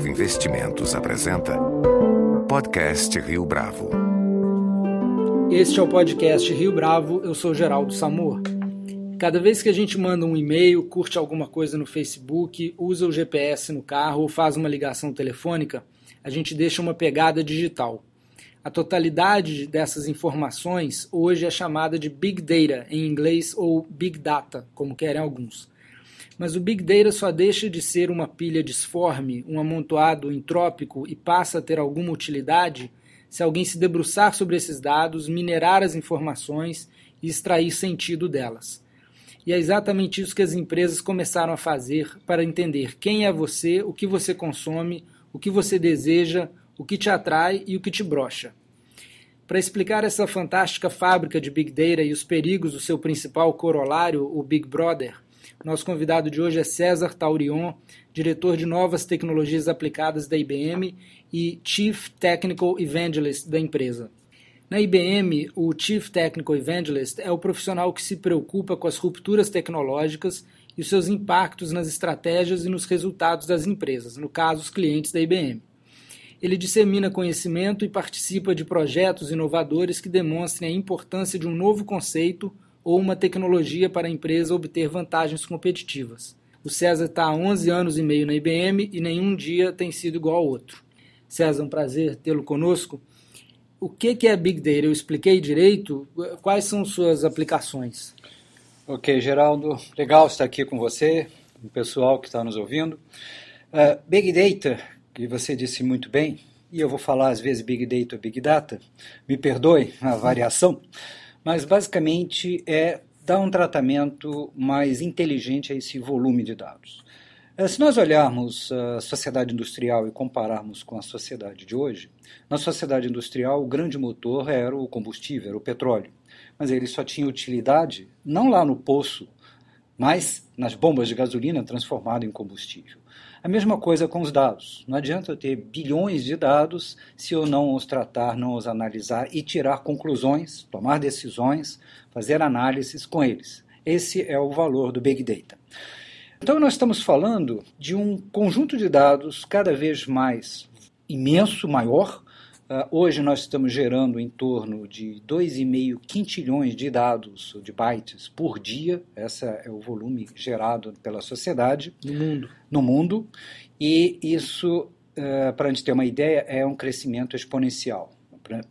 Bravo Investimentos apresenta Podcast Rio Bravo. Este é o podcast Rio Bravo, eu sou Geraldo Samor. Cada vez que a gente manda um e-mail, curte alguma coisa no Facebook, usa o GPS no carro ou faz uma ligação telefônica, a gente deixa uma pegada digital. A totalidade dessas informações hoje é chamada de Big Data em inglês ou Big Data, como querem alguns. Mas o Big Data só deixa de ser uma pilha disforme, um amontoado entrópico e passa a ter alguma utilidade se alguém se debruçar sobre esses dados, minerar as informações e extrair sentido delas. E é exatamente isso que as empresas começaram a fazer para entender quem é você, o que você consome, o que você deseja, o que te atrai e o que te brocha. Para explicar essa fantástica fábrica de Big Data e os perigos do seu principal corolário, o Big Brother, nosso convidado de hoje é César Taurion, diretor de novas tecnologias aplicadas da IBM e Chief Technical Evangelist da empresa. Na IBM, o Chief Technical Evangelist é o profissional que se preocupa com as rupturas tecnológicas e os seus impactos nas estratégias e nos resultados das empresas, no caso, os clientes da IBM. Ele dissemina conhecimento e participa de projetos inovadores que demonstrem a importância de um novo conceito ou uma tecnologia para a empresa obter vantagens competitivas. O César está há 11 anos e meio na IBM e nenhum dia tem sido igual ao outro. César, um prazer tê-lo conosco. O que é Big Data? Eu expliquei direito? Quais são suas aplicações? Ok, Geraldo, legal estar aqui com você, o pessoal que está nos ouvindo. Uh, Big Data, que você disse muito bem, e eu vou falar às vezes Big Data ou Big Data, me perdoe a variação, mas basicamente é dar um tratamento mais inteligente a esse volume de dados. Eh, se nós olharmos a sociedade industrial e compararmos com a sociedade de hoje, na sociedade industrial o grande motor era o combustível, era o petróleo. Mas ele só tinha utilidade não lá no poço, mas nas bombas de gasolina transformado em combustível. A mesma coisa com os dados. Não adianta eu ter bilhões de dados se eu não os tratar, não os analisar e tirar conclusões, tomar decisões, fazer análises com eles. Esse é o valor do Big Data. Então, nós estamos falando de um conjunto de dados cada vez mais imenso, maior, hoje nós estamos gerando em torno de 2,5 quintilhões de dados, de bytes, por dia. Esse é o volume gerado pela sociedade. No mundo. No mundo. E isso, uh, para a gente ter uma ideia, é um crescimento exponencial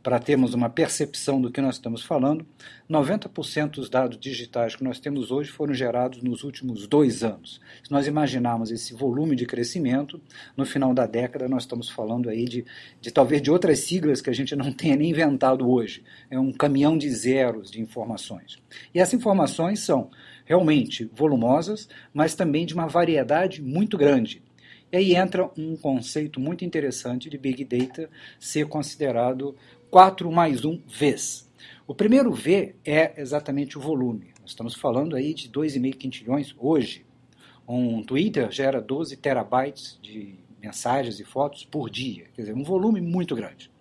para termos uma percepção do que nós estamos falando, 90% dos dados digitais que nós temos hoje foram gerados nos últimos dois anos. Se nós imaginarmos esse volume de crescimento, no final da década nós estamos falando aí de, de talvez de outras siglas que a gente não tenha nem inventado hoje. É um caminhão de zeros de informações. E essas informações são realmente volumosas, mas também de uma variedade muito grande. E aí entra um conceito muito interessante de Big Data ser considerado 4 mais 1 vezes. O primeiro V é exatamente o volume. Nós estamos falando aí de 2,5 quintilhões hoje. Um Twitter gera 12 terabytes de mensagens e fotos por dia, quer dizer, um volume muito grande.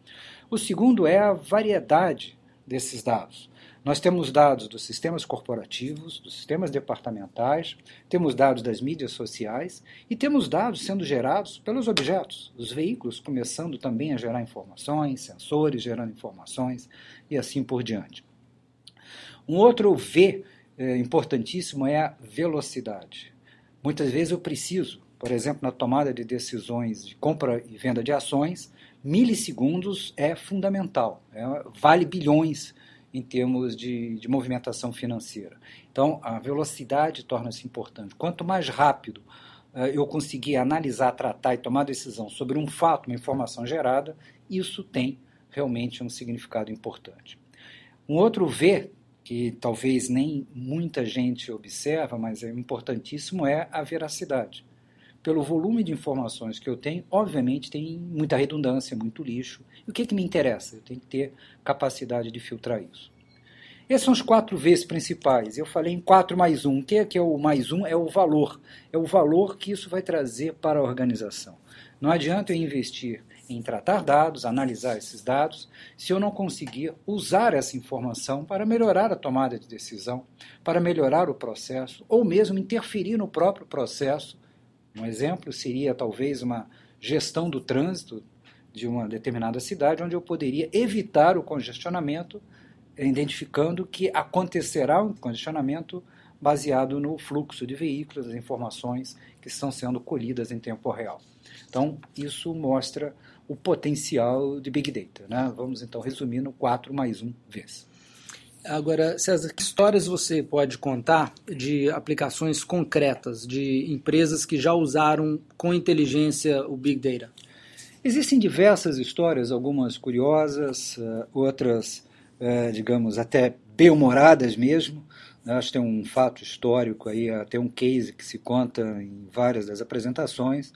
O segundo é a variedade desses dados. Nós temos dados dos sistemas corporativos, dos sistemas departamentais, temos dados das mídias sociais e temos dados sendo gerados pelos objetos, os veículos começando também a gerar informações, sensores gerando informações e assim por diante. Um outro V é, importantíssimo é a velocidade. Muitas vezes eu preciso, por exemplo, na tomada de decisões de compra e venda de ações, milissegundos é fundamental, é, vale bilhões em termos de, de movimentação financeira. Então, a velocidade torna-se importante. Quanto mais rápido uh, eu conseguir analisar, tratar e tomar decisão sobre um fato, uma informação gerada, isso tem realmente um significado importante. Um outro V, que talvez nem muita gente observa, mas é importantíssimo, é a veracidade pelo volume de informações que eu tenho, obviamente tem muita redundância, muito lixo. E o que, que me interessa? Eu tenho que ter capacidade de filtrar isso. Esses são os quatro Vs principais. Eu falei em 4 mais 1. O que é, que é o mais 1? É o valor. É o valor que isso vai trazer para a organização. Não adianta eu investir em tratar dados, analisar esses dados, se eu não conseguir usar essa informação para melhorar a tomada de decisão, para melhorar o processo, ou mesmo interferir no próprio processo um exemplo seria talvez uma gestão do trânsito de uma determinada cidade, onde eu poderia evitar o congestionamento, identificando que acontecerá um congestionamento baseado no fluxo de veículos, as informações que estão sendo colhidas em tempo real. Então, isso mostra o potencial de Big Data. Né? Vamos então resumir no 4 mais 1 vezes. Agora, César, que histórias você pode contar de aplicações concretas, de empresas que já usaram com inteligência o Big Data? Existem diversas histórias, algumas curiosas, eh, outras, eh, digamos, até bem-humoradas mesmo. Acho que tem um fato histórico aí, até um case que se conta em várias das apresentações,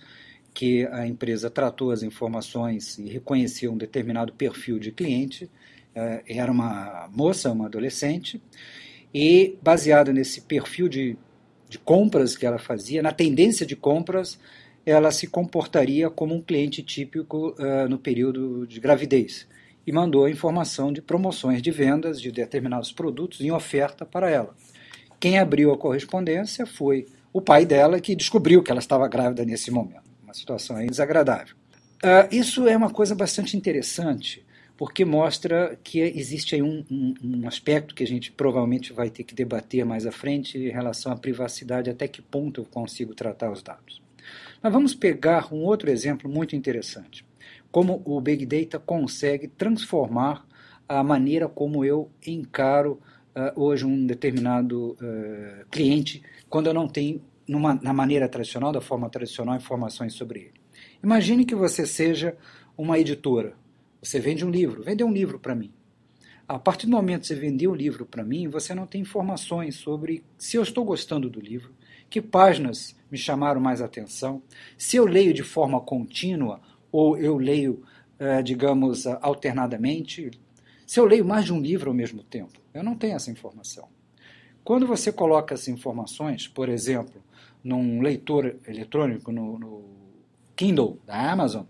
que a empresa tratou as informações e reconheceu um determinado perfil de cliente eh, era uma moça, uma adolescente, e baseado nesse perfil de, de compras que ela fazia, na tendência de compras, ela se comportaria como um cliente típico uh, no período de gravidez e mandou a informação de promoções de vendas de determinados produtos em oferta para ela. Quem abriu a correspondência foi o pai dela, que descobriu que ela estava grávida nesse momento. Uma situação desagradável. Uh, isso é uma coisa bastante interessante, porque mostra que existe aí um, um, um, aspecto que a gente provavelmente vai ter que debater mais à frente em relação à privacidade, até que ponto eu consigo tratar os dados. Mas vamos pegar um outro exemplo muito interessante, como o Big Data consegue transformar a maneira como eu encaro uh, hoje um determinado uh, cliente quando eu não tenho, numa, na maneira tradicional, da forma tradicional, informações sobre ele. Imagine que você seja uma editora, você vende um livro, vende um livro para mim. A partir do momento que você vender um livro para mim, você não tem informações sobre se eu estou gostando do livro, que páginas me chamaram mais atenção, se eu leio de forma contínua ou eu leio, eh, digamos, alternadamente, se eu leio mais de um livro ao mesmo tempo. Eu não tenho essa informação. Quando você coloca essas informações, por exemplo, num leitor eletrônico, no, no Kindle da Amazon,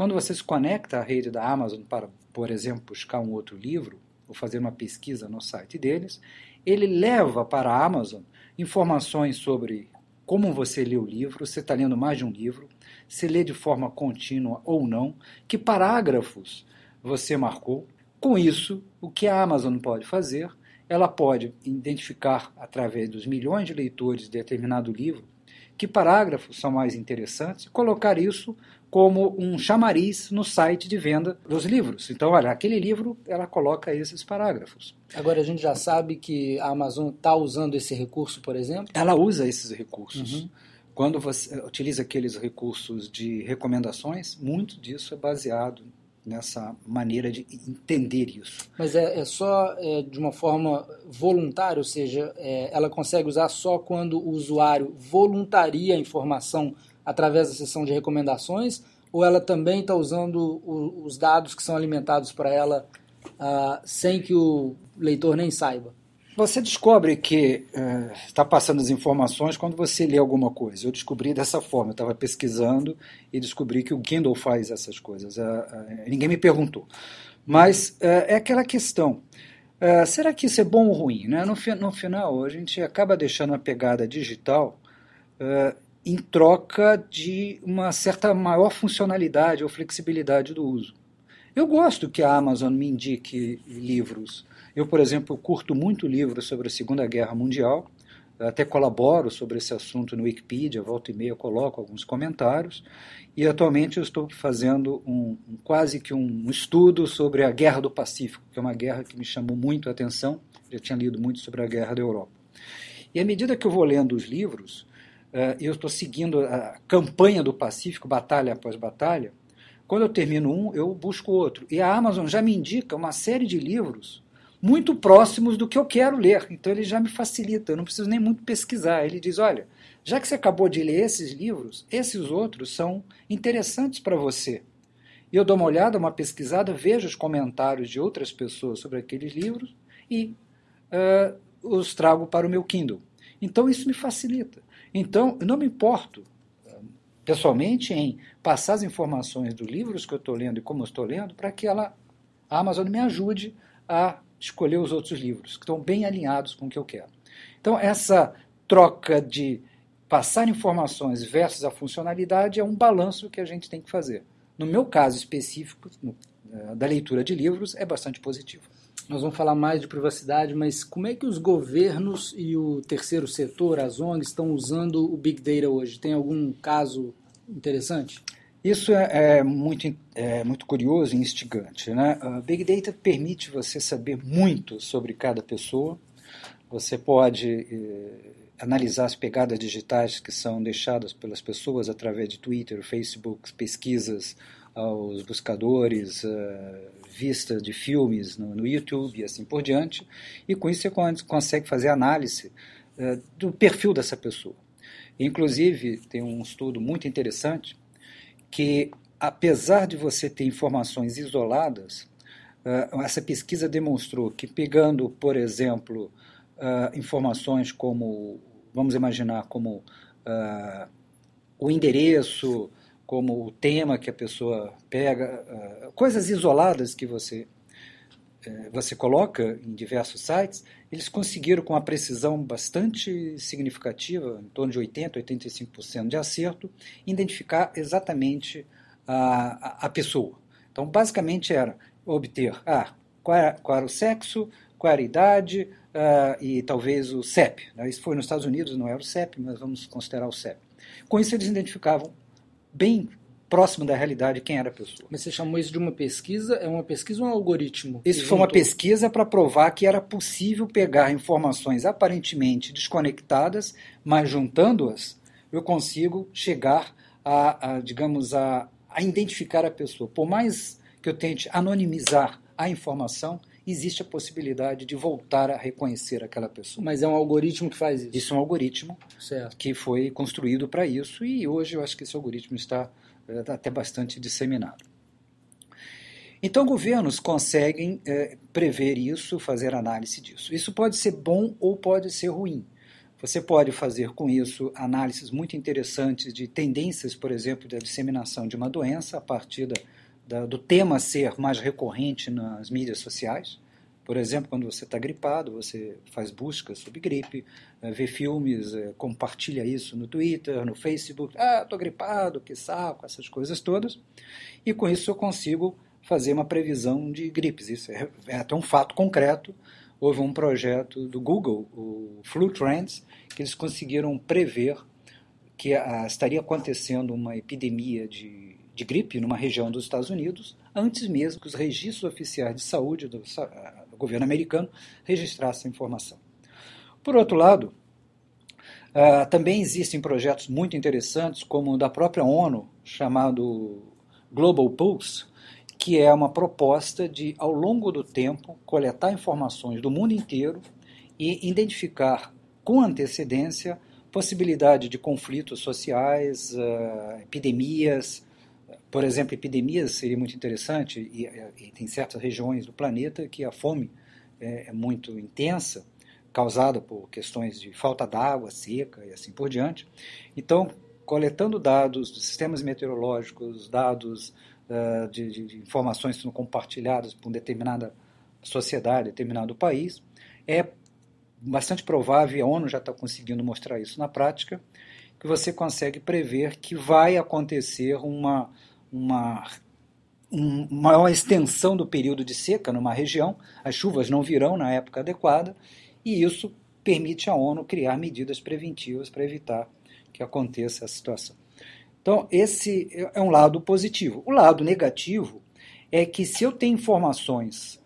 quando você se conecta à rede da Amazon para, por exemplo, buscar um outro livro ou fazer uma pesquisa no site deles, ele leva para a Amazon informações sobre como você lê o livro, se está lendo mais de um livro, se lê de forma contínua ou não, que parágrafos você marcou. Com isso, o que a Amazon pode fazer? Ela pode identificar, através dos milhões de leitores de determinado livro, que parágrafos são mais interessantes e colocar isso como um chamariz no site de venda dos livros. Então, olha, aquele livro ela coloca esses parágrafos. Agora a gente já sabe que a Amazon está usando esse recurso, por exemplo? Ela usa esses recursos. Uhum. Quando você utiliza aqueles recursos de recomendações, muito disso é baseado nessa maneira de entender isso. Mas é, é só é, de uma forma voluntária, ou seja, é, ela consegue usar só quando o usuário voluntaria a informação através da sessão de recomendações, ou ela também está usando o, os dados que são alimentados para ela uh, sem que o leitor nem saiba? Você descobre que está uh, passando as informações quando você lê alguma coisa. Eu descobri dessa forma. Eu estava pesquisando e descobri que o Kindle faz essas coisas. Uh, ninguém me perguntou. Mas é aquela questão. será que isso é bom ou ruim? Né? No, no final, a gente acaba deixando a pegada digital em troca de uma certa maior funcionalidade ou flexibilidade do uso. Eu gosto que a Amazon me indique livros. Eu, por exemplo, curto muito livros sobre a Segunda Guerra Mundial, até colaboro sobre esse assunto no Wikipedia, volta e meia coloco alguns comentários, e atualmente eu estou fazendo um, um, quase que um estudo sobre a Guerra do Pacífico, que é uma guerra que me chamou muito a atenção, eu tinha lido muito sobre a Guerra da Europa. E à medida que eu vou lendo os livros, uh, eu estou seguindo a campanha do Pacífico, batalha após batalha, quando eu termino um, eu busco outro. E a Amazon já me indica uma série de livros muito próximos do que eu quero ler. Então ele já me facilita, eu não preciso nem muito pesquisar. Ele diz: olha, já que você acabou de ler esses livros, esses outros são interessantes para você. E eu dou uma olhada, uma pesquisada, vejo os comentários de outras pessoas sobre aqueles livros e uh, os trago para o meu Kindle. Então isso me facilita. Então, eu não me importo, pessoalmente, em passar as informações dos livros que eu estou lendo e como eu estou lendo, para que ela, a Amazon me ajude a escolher os outros livros, que estão bem alinhados com o que eu quero. Então, essa troca de passar informações versus a funcionalidade é um balanço que a gente tem que fazer. No meu caso específico, no, uh, da leitura de livros, é bastante positivo. Nós vamos falar mais de privacidade, mas como é que os governos e o terceiro setor, as ONGs, estão usando o Big Data hoje? Tem algum caso interessante? Isso é, é muito, é muito curioso e instigante. Né? Uh, Big Data permite você saber muito sobre cada pessoa. Você pode eh, analisar as pegadas digitais que são deixadas pelas pessoas através de Twitter, Facebook, pesquisas aos buscadores, uh, vista de filmes no, no, YouTube e assim por diante. E com isso você consegue fazer análise uh, do perfil dessa pessoa. Inclusive, tem um estudo muito interessante que, apesar de você ter informações isoladas, uh, essa pesquisa demonstrou que, pegando, por exemplo, uh, informações como, vamos imaginar, como uh, o endereço, como o tema que a pessoa pega, coisas isoladas que você você coloca em diversos sites, eles conseguiram com uma precisão bastante significativa, em torno de 80%, 85% de acerto, identificar exatamente a, a, a, pessoa. Então, basicamente era obter ah, qual, era, qual era o sexo, qual era a idade uh, e talvez o CEP. Né? Isso foi nos Estados Unidos, não era o CEP, mas vamos considerar o CEP. Com isso, eles identificavam bem próximo da realidade quem era a pessoa. Mas você chamou isso de uma pesquisa? É uma pesquisa ou um algoritmo? Isso foi uma pesquisa para provar que era possível pegar informações aparentemente desconectadas, mas juntando-as, eu consigo chegar a, a digamos, a, a identificar a pessoa. Por mais que eu tente anonimizar a informação, existe a possibilidade de voltar a reconhecer aquela pessoa. Mas é um algoritmo que faz isso? Isso é um algoritmo certo. que foi construído para isso e hoje eu acho que esse algoritmo está Está até bastante disseminado. Então, governos conseguem é, prever isso, fazer análise disso. Isso pode ser bom ou pode ser ruim. Você pode fazer com isso análises muito interessantes de tendências, por exemplo, da disseminação de uma doença a partir da, da, do tema ser mais recorrente nas mídias sociais. Por exemplo, quando você está gripado, você faz buscas sobre gripe, eh, vê filmes, eh, compartilha isso no Twitter, no Facebook. Ah, estou gripado, que saco, essas coisas todas. E com isso eu consigo fazer uma previsão de gripes. Isso é, é até um fato concreto. Houve um projeto do Google, o Flu Trends, que eles conseguiram prever que ah, estaria acontecendo uma epidemia de, de gripe numa região dos Estados Unidos, antes mesmo que os registros oficiais de saúde do, governo americano registrasse essa informação. Por outro lado, uh, também existem projetos muito interessantes, como o da própria ONU, chamado Global Pulse, que é uma proposta de, ao longo do tempo, coletar informações do mundo inteiro e identificar com antecedência possibilidade de conflitos sociais, uh, epidemias, por exemplo, epidemias seria muito interessante, e, e, tem certas regiões do planeta que a fome é, é muito intensa, causada por questões de falta d'água, seca e assim por diante. Então, coletando dados dos sistemas meteorológicos, dados uh, de, de, de, informações que são compartilhadas por determinada sociedade, determinado país, é bastante provável, e a ONU já está conseguindo mostrar isso na prática, que você consegue prever que vai acontecer uma uma maior extensão do período de seca numa região, as chuvas não virão na época adequada, e isso permite à ONU criar medidas preventivas para evitar que aconteça essa situação. Então, esse é um lado positivo. O lado negativo é que se eu tenho informações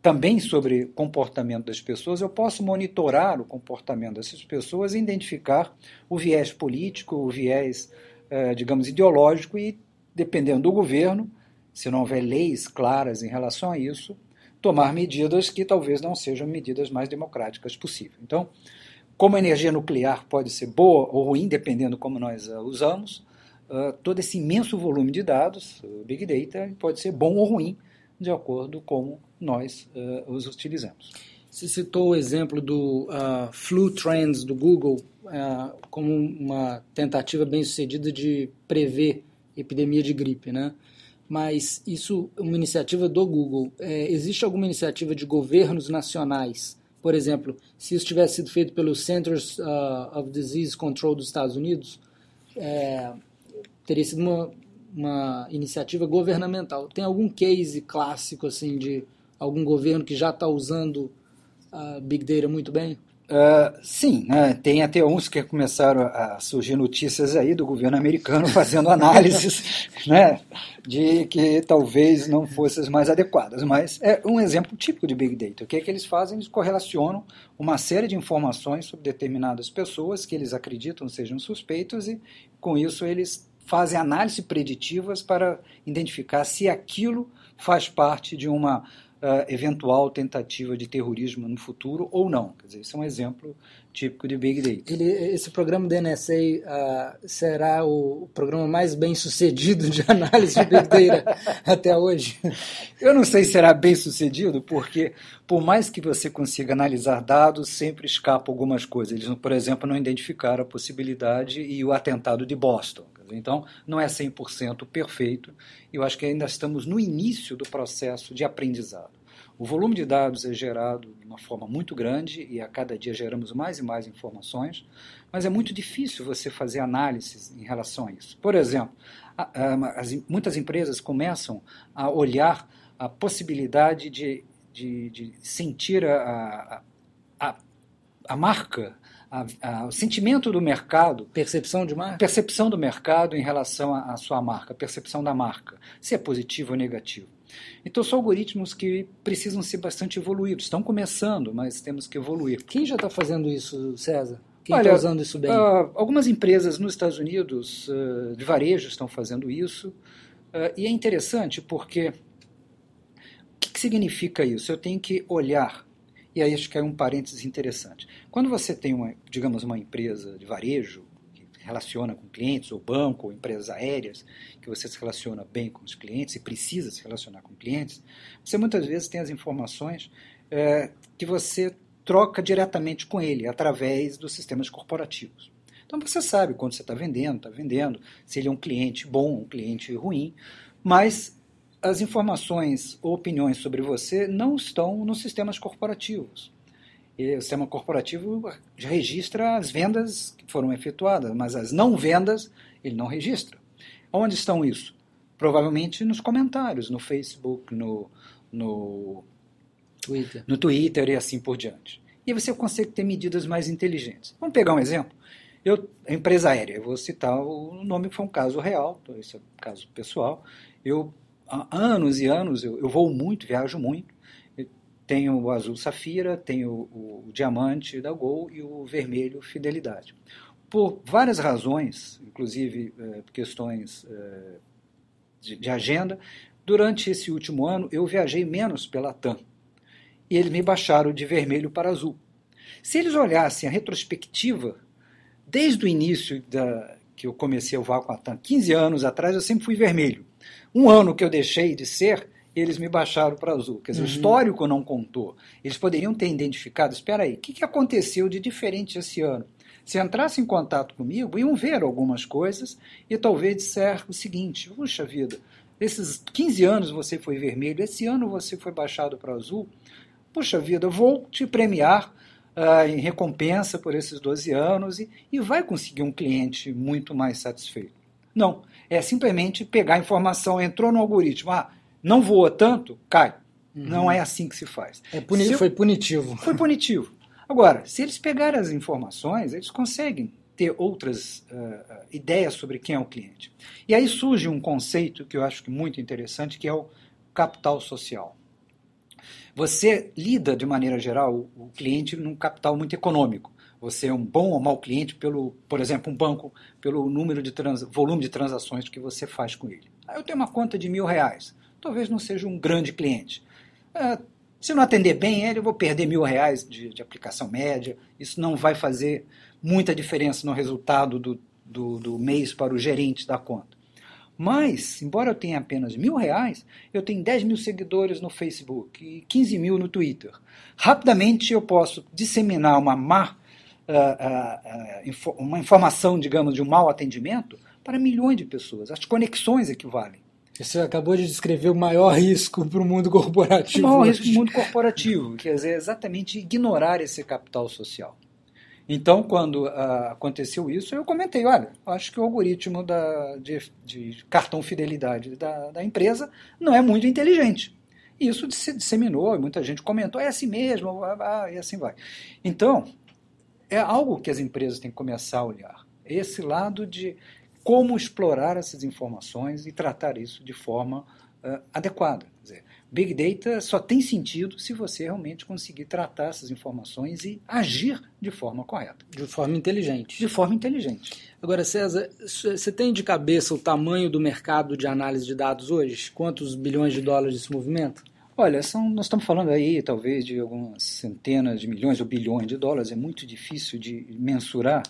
também sobre comportamento das pessoas, eu posso monitorar o comportamento dessas pessoas e identificar o viés político, o viés, eh, digamos, ideológico e dependendo do governo, se não houver leis claras em relação a isso, tomar medidas que talvez não sejam medidas mais democráticas possível. Então, como a energia nuclear pode ser boa ou ruim, dependendo como nós a usamos, uh, todo esse imenso volume de dados, o Big Data, pode ser bom ou ruim, de acordo com nós uh, os utilizamos. Você citou o exemplo do uh, Flu Trends do Google uh, como uma tentativa bem sucedida de prever epidemia de gripe, né? Mas isso é uma iniciativa do Google. É, existe alguma iniciativa de governos nacionais por exemplo, se isso tivesse sido feito pelo Centers uh, of Disease Control dos Estados Unidos, é, teria sido uma, uma iniciativa governamental. Tem algum case clássico assim de algum governo que já está usando a Big Data muito bem? Uh, sim, né? tem até uns que começaram a surgir notícias aí do governo americano fazendo análises né, de que talvez não fossem as mais adequadas, mas é um exemplo típico de Big Data. O que é que eles fazem? Eles correlacionam uma série de informações sobre determinadas pessoas que eles acreditam sejam suspeitos e com isso eles fazem análises preditivas para identificar se aquilo faz parte de uma uh, eventual tentativa de terrorismo no futuro ou não. Quer dizer, isso é um exemplo típico de Big Data. Ele, esse programa da NSA uh, ah, será o programa mais bem sucedido de análise de Big Data até hoje? Eu não sei se será bem sucedido, porque por mais que você consiga analisar dados, sempre escapa algumas coisas. Eles, por exemplo, não identificaram a possibilidade e o atentado de Boston. Então, não é 100% perfeito. Eu acho que ainda estamos no início do processo de aprendizado. O volume de dados é gerado de uma forma muito grande e a cada dia geramos mais e mais informações, mas é muito difícil você fazer análises em relação a isso. Por exemplo, as, muitas empresas começam a olhar a possibilidade de, de, de sentir a, a, a marca a, a, o sentimento do mercado. Percepção de marca? Percepção do mercado em relação à sua marca, percepção da marca, se é positivo ou negativo. Então, são algoritmos que precisam ser bastante evoluídos. Estão começando, mas temos que evoluir. Quem já está fazendo isso, César? Quem está usando isso bem? Uh, algumas empresas nos Estados Unidos uh, de varejo estão fazendo isso. Uh, e é interessante porque o que, que significa isso? Eu tenho que olhar e aí acho que é um parênteses interessante. Quando você tem, uma, digamos, uma empresa de varejo, que relaciona com clientes, ou banco, ou empresas aéreas, que você se relaciona bem com os clientes e precisa se relacionar com clientes, você muitas vezes tem as informações é, que você troca diretamente com ele, através dos sistemas corporativos. Então você sabe quando você está vendendo, está vendendo, se ele é um cliente bom, um cliente ruim, mas as informações ou opiniões sobre você não estão nos sistemas corporativos. E o sistema corporativo registra as vendas que foram efetuadas, mas as não vendas ele não registra. Onde estão isso? Provavelmente nos comentários, no Facebook, no, no, Twitter. no Twitter e assim por diante. E você consegue ter medidas mais inteligentes. Vamos pegar um exemplo? Eu, empresa aérea, eu vou citar o nome que foi um caso real, então esse é um caso pessoal. Eu há anos e anos, eu, eu vou muito, viajo muito. Tenho o azul Safira, tenho o, o diamante da Gol e o vermelho Fidelidade. Por várias razões, inclusive é, questões é, de, de agenda, durante esse último ano eu viajei menos pela TAM. E eles me baixaram de vermelho para azul. Se eles olhassem a retrospectiva, desde o início da, que eu comecei a voar com a TAM, 15 anos atrás, eu sempre fui vermelho. Um ano que eu deixei de ser, eles me baixaram para azul. Quer dizer, uhum. o histórico não contou. Eles poderiam ter identificado, espera aí, o que, que aconteceu de diferente esse ano? Se entrasse em contato comigo, iam ver algumas coisas e talvez disser o seguinte, puxa vida, esses 15 anos você foi vermelho, esse ano você foi baixado para azul, puxa vida, vou te premiar uh, em recompensa por esses 12 anos e, e vai conseguir um cliente muito mais satisfeito. Não, é simplesmente pegar a informação, entrou no algoritmo, ah, não voa tanto, cai. Uhum. Não é assim que se faz. É puni se foi punitivo. Foi punitivo. Agora, se eles pegarem as informações, eles conseguem ter outras uh, ideias sobre quem é o cliente. E aí surge um conceito que eu acho que muito interessante, que é o capital social. Você lida, de maneira geral, o cliente num capital muito econômico você é um bom ou mau cliente pelo, por exemplo, um banco, pelo número de trans, volume de transações que você faz com ele. Aí eu tenho uma conta de mil reais. Talvez não seja um grande cliente. É, se não atender bem ele, eu vou perder mil reais de, de, aplicação média. Isso não vai fazer muita diferença no resultado do, do, do mês para o gerente da conta. Mas, embora eu tenha apenas mil reais, eu tenho 10 mil seguidores no Facebook e 15 mil no Twitter. Rapidamente eu posso disseminar uma má uh, uh, uma informação, digamos, de um mau atendimento para milhões de pessoas. As conexões equivalem. Você acabou de descrever o maior risco para o mundo corporativo. O maior risco do mundo corporativo, quer dizer, exatamente ignorar esse capital social. Então, quando uh, aconteceu isso, eu comentei, olha, acho que o algoritmo da, de, de cartão fidelidade da, da, empresa não é muito inteligente. Isso se disseminou, muita gente comentou, é assim mesmo, ah, e assim vai. Então, é algo que as empresas têm que começar a olhar. Esse lado de como explorar essas informações e tratar isso de forma uh, adequada. Quer dizer, Big Data só tem sentido se você realmente conseguir tratar essas informações e agir de forma correta. De forma inteligente. De forma inteligente. Agora, César, você tem de cabeça o tamanho do mercado de análise de dados hoje? Quantos bilhões de dólares esse movimento? Olha, são, nós estamos falando aí talvez de algumas centenas de milhões ou bilhões de dólares, é muito difícil de mensurar,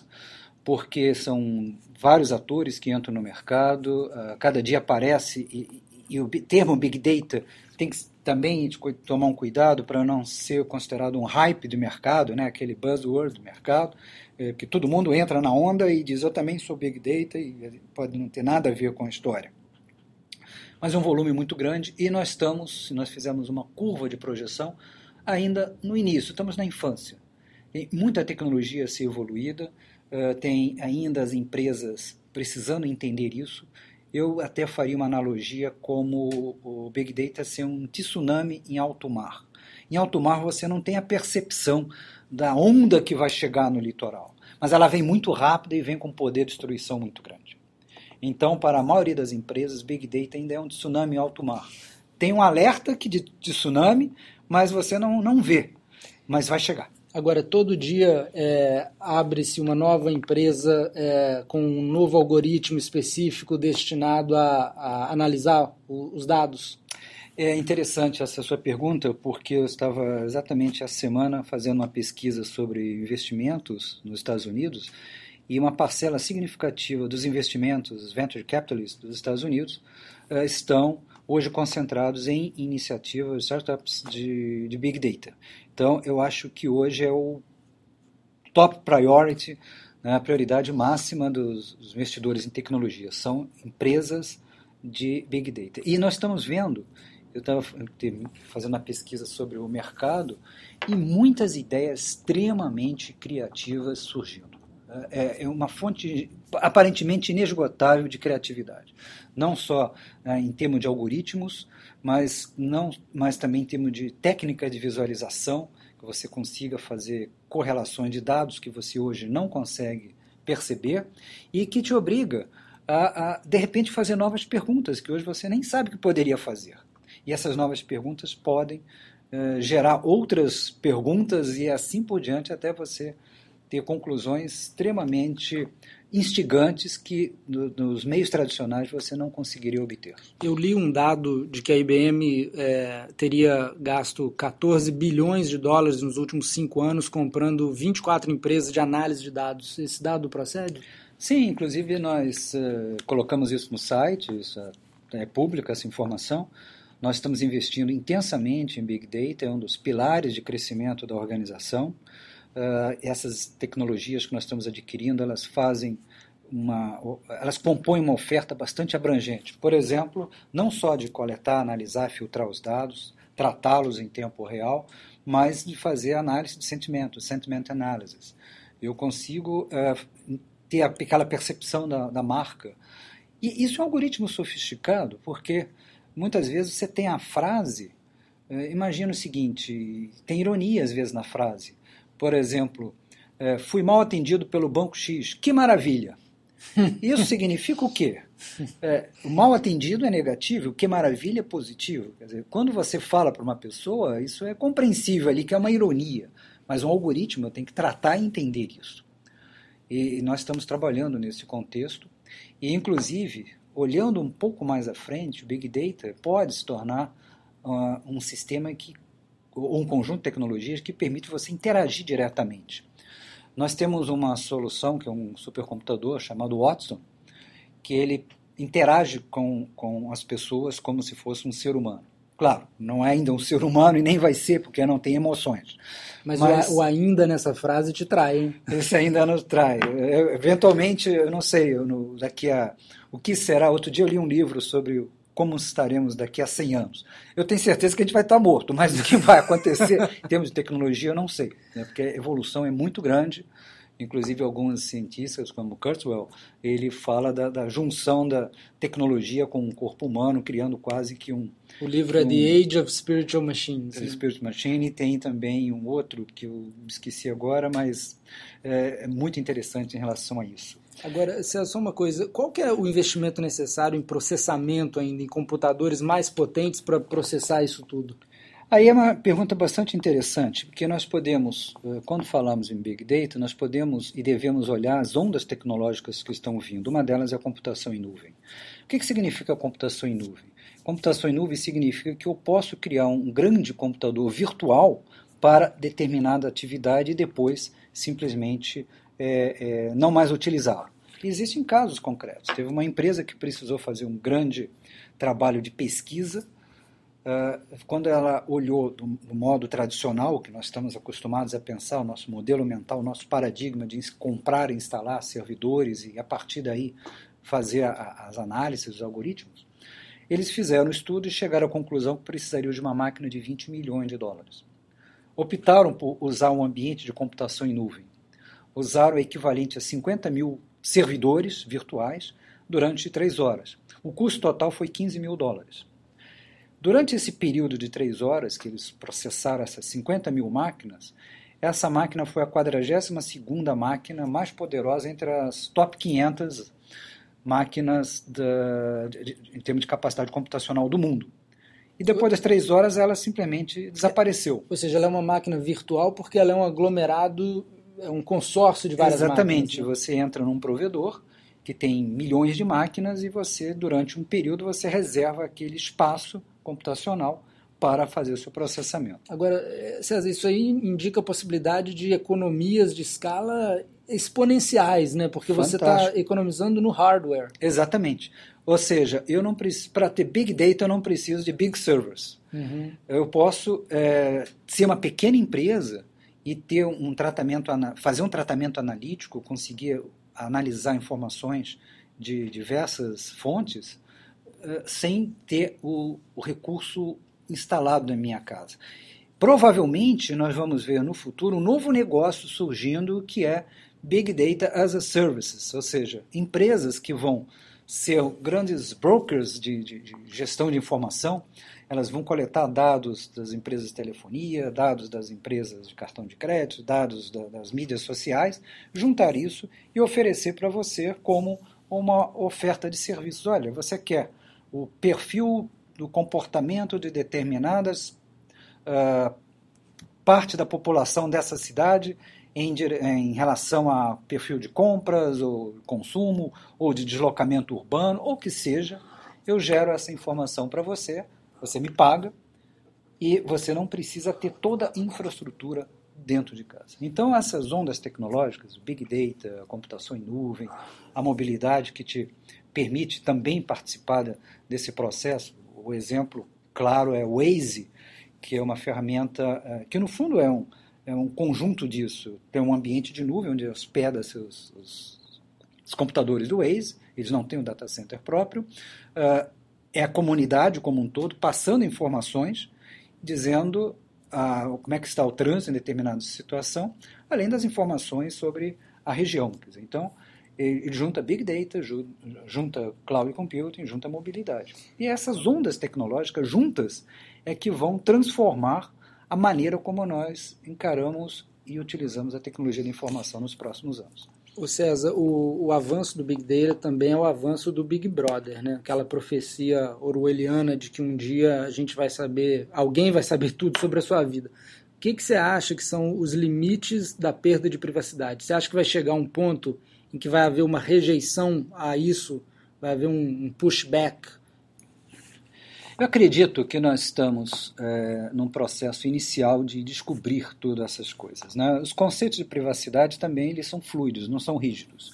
porque são vários atores que entram no mercado, uh, cada dia aparece, e, e, o termo Big Data tem que também tomar um cuidado para não ser considerado um hype do mercado, né, aquele buzzword do mercado, é, que todo mundo entra na onda e diz eu também sou Big Data e pode não ter nada a ver com a história mas um volume muito grande e nós estamos, se nós fizermos uma curva de projeção, ainda no início, estamos na infância. Tem muita tecnologia a ser evoluída, uh, tem ainda as empresas precisando entender isso. Eu até faria uma analogia como o Big Data ser um tsunami em alto mar. Em alto mar você não tem a percepção da onda que vai chegar no litoral, mas ela vem muito rápida e vem com poder de destruição muito grande. Então, para a maioria das empresas, Big Data ainda é um tsunami em alto mar. Tem um alerta que de, de tsunami, mas você não, não vê, mas vai chegar. Agora, todo dia é, abre-se uma nova empresa é, com um novo algoritmo específico destinado a, a analisar o, os dados. É interessante essa sua pergunta, porque eu estava exatamente essa semana fazendo uma pesquisa sobre investimentos nos Estados Unidos e uma parcela significativa dos investimentos venture capitalists dos Estados Unidos uh, estão hoje concentrados em iniciativas, startups de, de Big Data. Então, eu acho que hoje é o top priority, né, a prioridade máxima dos, dos investidores em tecnologia. São empresas de Big Data. E nós estamos vendo, eu estava fazendo uma pesquisa sobre o mercado, e muitas ideias extremamente criativas surgindo. É, é uma fonte aparentemente inesgotável de criatividade. Não só né, em termos de algoritmos, mas, não, mas também em termos de técnica de visualização, que você consiga fazer correlações de dados que você hoje não consegue perceber e que te obriga a, a de repente, fazer novas perguntas que hoje você nem sabe que poderia fazer. E essas novas perguntas podem uh, gerar outras perguntas e assim por diante até você ter conclusões extremamente instigantes que no, nos meios tradicionais você não conseguiria obter. Eu li um dado de que a IBM é, teria gasto 14 bilhões de dólares nos últimos cinco anos comprando 24 empresas de análise de dados. Esse dado procede? Sim, inclusive nós uh, colocamos isso no site, isso é, é pública essa informação. Nós estamos investindo intensamente em Big Data, é um dos pilares de crescimento da organização. Uh, essas tecnologias que nós estamos adquirindo, elas fazem uma, elas compõem uma oferta bastante abrangente. Por exemplo, não só de coletar, analisar, filtrar os dados, tratá-los em tempo real, mas de fazer análise de sentimentos, sentiment analysis. Eu consigo uh, ter aquela percepção da, da marca. E isso é um algoritmo sofisticado, porque muitas vezes você tem a frase, uh, imagina o seguinte, tem ironia às vezes na frase. Por exemplo, é, fui mal atendido pelo Banco X. Que maravilha! Isso significa o quê? É, o mal atendido é negativo, o que maravilha é positivo. Quer dizer, quando você fala para uma pessoa, isso é compreensível ali, que é uma ironia. Mas um algoritmo tem que tratar e entender isso. E, e nós estamos trabalhando nesse contexto. E, inclusive, olhando um pouco mais à frente, o Big Data pode se tornar uh, um sistema que ou um conjunto de tecnologias que permite você interagir diretamente. Nós temos uma solução que é um supercomputador chamado Watson, que ele interage com, com as pessoas como se fosse um ser humano. Claro, não é ainda um ser humano e nem vai ser, porque não tem emoções. Mas, Mas o, ainda nessa frase te trai, hein? Esse ainda nos trai. Eu, eventualmente, eu não sei, eu, no, daqui a. O que será? Outro dia eu li um livro sobre como estaremos daqui a 100 anos. Eu tenho certeza que a gente vai estar morto, mas o que vai acontecer em termos de tecnologia eu não sei, né? porque a evolução é muito grande. Inclusive, alguns cientistas, como Kurzweil, ele fala da, da junção da tecnologia com o corpo humano, criando quase que um. O livro é um, é The Age of Spiritual Machines. The né? Spiritual Machine, e tem também um outro que eu esqueci agora, mas é, é muito interessante em relação a isso. Agora, só uma coisa, qual que é o investimento necessário em processamento ainda, em computadores mais potentes para processar isso tudo? Aí é uma pergunta bastante interessante, porque nós podemos, eh, quando falamos em Big Data, nós podemos e devemos olhar as ondas tecnológicas que estão vindo. Uma delas é a computação em nuvem. O que, que significa computação em nuvem? Computação em nuvem significa que eu posso criar um grande computador virtual para determinada atividade e depois simplesmente é, é, não mais utilizá-lo. Existem casos concretos. Teve uma empresa que precisou fazer um grande trabalho de pesquisa ah, quando ela olhou do, do, modo tradicional, que nós estamos acostumados a pensar, o nosso modelo mental, o nosso paradigma de comprar e instalar servidores e a partir daí fazer as análises, os algoritmos, eles fizeram o estudo e chegaram à conclusão que precisariam de uma máquina de 20 milhões de dólares. Optaram por usar um ambiente de computação em nuvem. Usaram o equivalente a 50 mil servidores virtuais durante três horas. O custo total foi 15 mil dólares. Durante esse período de três horas que eles processaram essas 50 mil máquinas, essa máquina foi a 42ª máquina mais poderosa entre as top 500 máquinas da, de, de, em termos de capacidade computacional do mundo. E depois das três horas ela simplesmente desapareceu. Ou seja, ela é uma máquina virtual porque ela é um aglomerado, um consórcio de várias Exatamente. máquinas. Exatamente. Né? Você entra num provedor que tem milhões de máquinas e você, durante um período, você reserva aquele espaço computacional para fazer o seu processamento. Agora, eh, César, isso aí indica a possibilidade de economias de escala exponenciais, né? Porque tá Fantástico. você está economizando no hardware. Exatamente. Ou seja, eu não para ter big data eu não preciso de big servers. Uhum. Eu posso é, ser uma pequena empresa e ter um tratamento, fazer um tratamento analítico, conseguir analisar informações de diversas fontes eh, sem ter o, o recurso instalado na minha casa. Provavelmente nós vamos ver no futuro um novo negócio surgindo que é Big Data as a Services, ou seja, empresas que vão ser grandes brokers de, de, de, gestão de informação, elas vão coletar dados das empresas de telefonia, dados das empresas de cartão de crédito, dados da, das mídias sociais, juntar isso e oferecer para você como uma oferta de serviços. Olha, você quer o perfil do comportamento de determinadas uh, parte da população dessa cidade em, em, relação a perfil de compras ou consumo ou de deslocamento urbano ou que seja, eu gero essa informação para você, você me paga e você não precisa ter toda a infraestrutura dentro de casa. Então essas ondas tecnológicas, big data, computação em nuvem, a mobilidade que te permite também participar desse processo. O exemplo claro é o Waze, que é uma ferramenta é, que, no fundo, é um, é um conjunto disso. Tem um ambiente de nuvem onde hospeda seus, os, os computadores do Waze, eles não têm um data center próprio. É, é a comunidade como um todo passando informações, dizendo ah, como é que está o trânsito em determinada situação, além das informações sobre a região. Então, ele junta Big Data, junta Cloud Computing, junta mobilidade. E essas ondas tecnológicas juntas é que vão transformar a maneira como nós encaramos e utilizamos a tecnologia da informação nos próximos anos. O César, o, o, avanço do Big Data também é o avanço do Big Brother, né? Aquela profecia orwelliana de que um dia a gente vai saber, alguém vai saber tudo sobre a sua vida. O que, que você acha que são os limites da perda de privacidade? Você acha que vai chegar um ponto em que vai haver uma rejeição a isso, vai haver um, um pushback? Eu acredito que nós estamos é, num processo inicial de descobrir todas essas coisas. Né? Os conceitos de privacidade também eles são fluidos, não são rígidos.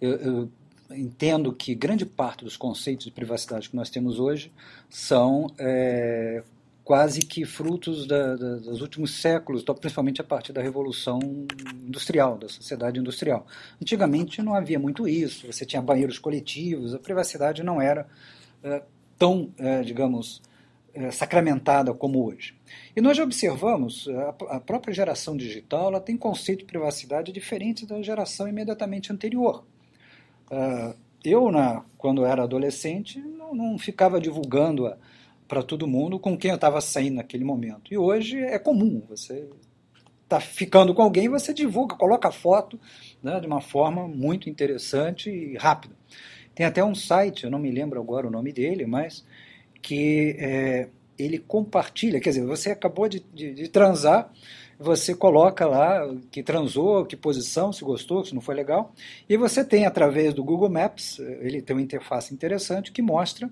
Eu, eu entendo que grande parte dos conceitos de privacidade que nós temos hoje são é, quase que frutos da, da, dos últimos séculos, principalmente a partir da revolução industrial, da sociedade industrial. Antigamente não havia muito isso, você tinha banheiros coletivos, a privacidade não era uh, tão, é, digamos, é, sacramentada como hoje. E nós já observamos, a, a própria geração digital ela tem conceito de privacidade diferente da geração imediatamente anterior. Eu, na, quando era adolescente, não, não ficava divulgando para todo mundo com quem eu estava saindo naquele momento. E hoje é comum, você está ficando com alguém, você divulga, coloca foto né, de uma forma muito interessante e rápida. Tem até um site, eu não me lembro agora o nome dele, mas que é, ele compartilha, quer dizer, você acabou de, de, de, transar, você coloca lá que transou, que posição, se gostou, se não foi legal, e você tem através do Google Maps, ele tem uma interface interessante que mostra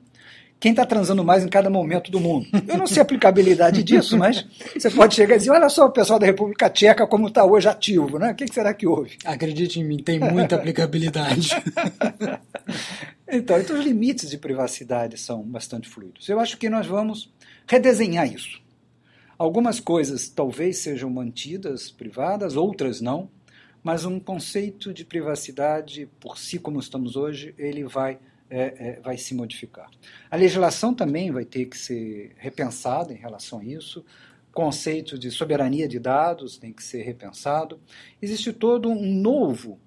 quem está transando mais em cada momento do mundo. Eu não sei a aplicabilidade disso, mas você pode chegar e dizer, olha só o pessoal da República Tcheca como está hoje ativo, né? O que será que houve? Acredite em mim, tem muita aplicabilidade. então, então, os limites de privacidade são bastante fluidos. Eu acho que nós vamos redesenhar isso. Algumas coisas talvez sejam mantidas privadas, outras não, mas um conceito de privacidade por si como estamos hoje, ele vai é, é, vai se modificar. A legislação também vai ter que ser repensada em relação a isso. Conceito de soberania de dados tem que ser repensado. Existe todo um novo,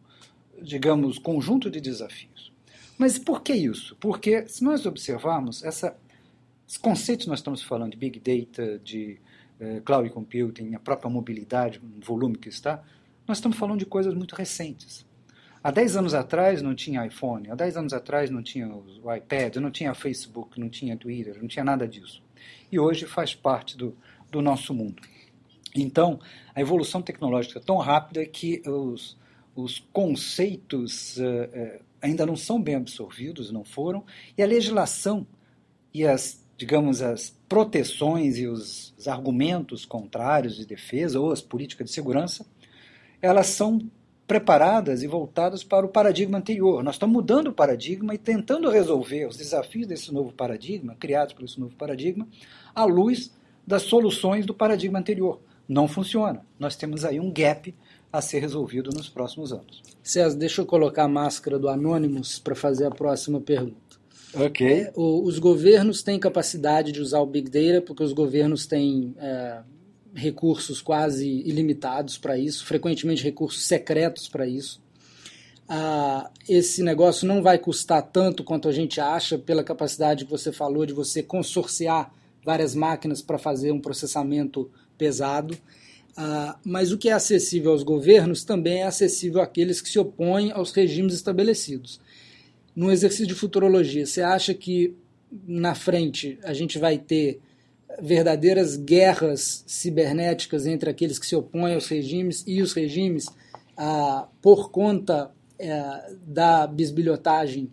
digamos, conjunto de desafios. Mas por que isso? Porque se nós observarmos essa, esses conceitos que nós estamos falando de big data, de eh, cloud computing, a própria mobilidade, o volume que está, nós estamos falando de coisas muito recentes. Há 10 anos atrás não tinha iPhone, há 10 anos atrás não tinha o iPad, não tinha Facebook, não tinha Twitter, não tinha nada disso. E hoje faz parte do, do nosso mundo. Então, a evolução tecnológica é tão rápida que os, os conceitos uh, uh, ainda não são bem absorvidos, não foram, e a legislação e as, digamos, as proteções e os, os argumentos contrários de defesa ou as políticas de segurança, elas são preparadas e voltadas para o paradigma anterior. Nós estamos mudando o paradigma e tentando resolver os desafios desse novo paradigma, criados por esse novo paradigma, à luz das soluções do paradigma anterior. Não funciona. Nós temos aí um gap a ser resolvido nos próximos anos. César, deixa eu colocar a máscara do Anonymous para fazer a próxima pergunta. Ok. É, os governos têm capacidade de usar o Big Data porque os governos têm é, recursos quase ilimitados para isso, frequentemente recursos secretos para isso. Ah, esse negócio não vai custar tanto quanto a gente acha, pela capacidade que você falou de você consorciar várias máquinas para fazer um processamento pesado. Ah, mas o que é acessível aos governos também é acessível àqueles que se opõem aos regimes estabelecidos. No exercício de futurologia, você acha que na frente a gente vai ter verdadeiras guerras cibernéticas entre aqueles que se opõem aos regimes e os regimes ah, por conta é, da bisbilhotagem?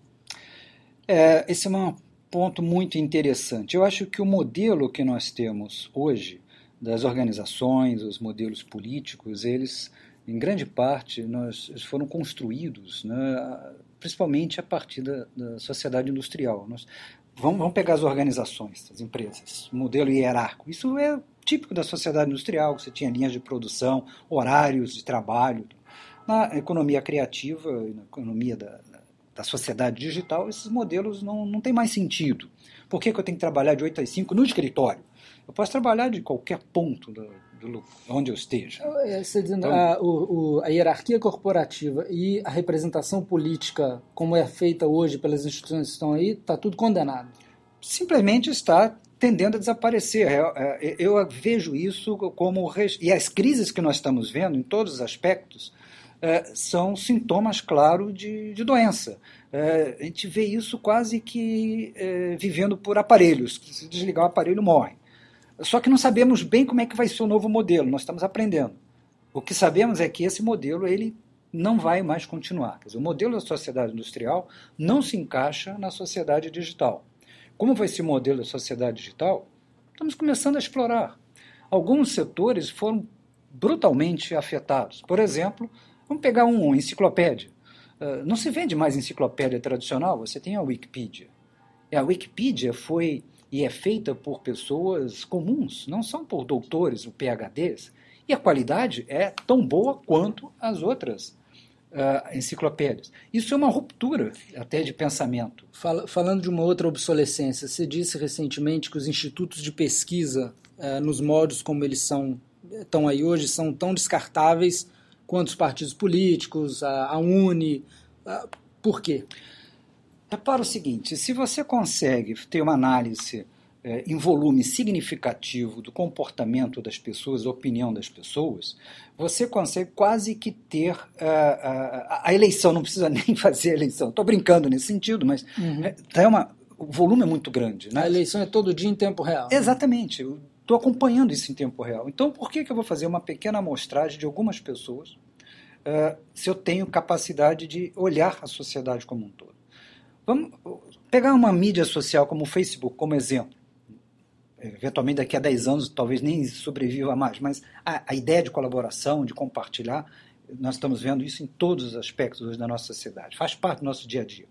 É, esse é um ponto muito interessante. Eu acho que o modelo que nós temos hoje das organizações, os modelos políticos, eles, em grande parte, nós, foram construídos, né, principalmente a partir da, da sociedade industrial. Nós, Vamos, vamos pegar as organizações, as empresas, modelo hierárquico. Isso é típico da sociedade industrial, você tinha linhas de produção, horários de trabalho. Na economia criativa, na economia da, da sociedade digital, esses modelos não, não têm mais sentido. Por que, que eu tenho que trabalhar de 8 às 5 no escritório? Eu posso trabalhar de qualquer ponto do, do, onde eu esteja. É, você dizendo, então, a, o, a, hierarquia corporativa e a representação política, como é feita hoje pelas instituições que estão aí, está tudo condenado. Simplesmente está tendendo a desaparecer. Eu, é, é, eu vejo isso como. E as crises que nós estamos vendo, em todos os aspectos, são sintomas claros de, de doença. a gente vê isso quase que vivendo por aparelhos. Se desligar o aparelho, morre. Só que não sabemos bem como é que vai ser o novo modelo, nós estamos aprendendo. O que sabemos é que esse modelo ele não vai mais continuar. Quer dizer, o modelo da sociedade industrial não se encaixa na sociedade digital. Como vai ser o modelo da sociedade digital? Estamos começando a explorar. Alguns setores foram brutalmente afetados. Por exemplo, vamos pegar um enciclopédia. Uh, não se vende mais enciclopédia tradicional, você tem a Wikipedia. A Wikipedia foi e é feita por pessoas comuns, não são por doutores ou PhDs, e a qualidade é tão boa quanto as outras uh, enciclopédias. Isso é uma ruptura até de pensamento. Fala, falando de uma outra obsolescência, você disse recentemente que os institutos de pesquisa, uh, nos modos como eles são estão aí hoje, são tão descartáveis quanto os partidos políticos, a, a Uni. Uh, por quê? Repara o seguinte: se você consegue ter uma análise é, em volume significativo do comportamento das pessoas, da opinião das pessoas, você consegue quase que ter uh, uh, a eleição, não precisa nem fazer a eleição. Estou brincando nesse sentido, mas uhum. é, é uma, o volume é muito grande. Né? A eleição é todo dia em tempo real. Exatamente. Estou acompanhando isso em tempo real. Então, por que, que eu vou fazer uma pequena amostragem de algumas pessoas uh, se eu tenho capacidade de olhar a sociedade como um todo? Vamos pegar uma mídia social como o Facebook como exemplo eventualmente daqui a 10 anos talvez nem sobreviva mais, mas a, a, ideia de colaboração, de compartilhar, nós estamos vendo isso em todos os aspectos hoje da nossa sociedade, faz parte do nosso dia a dia.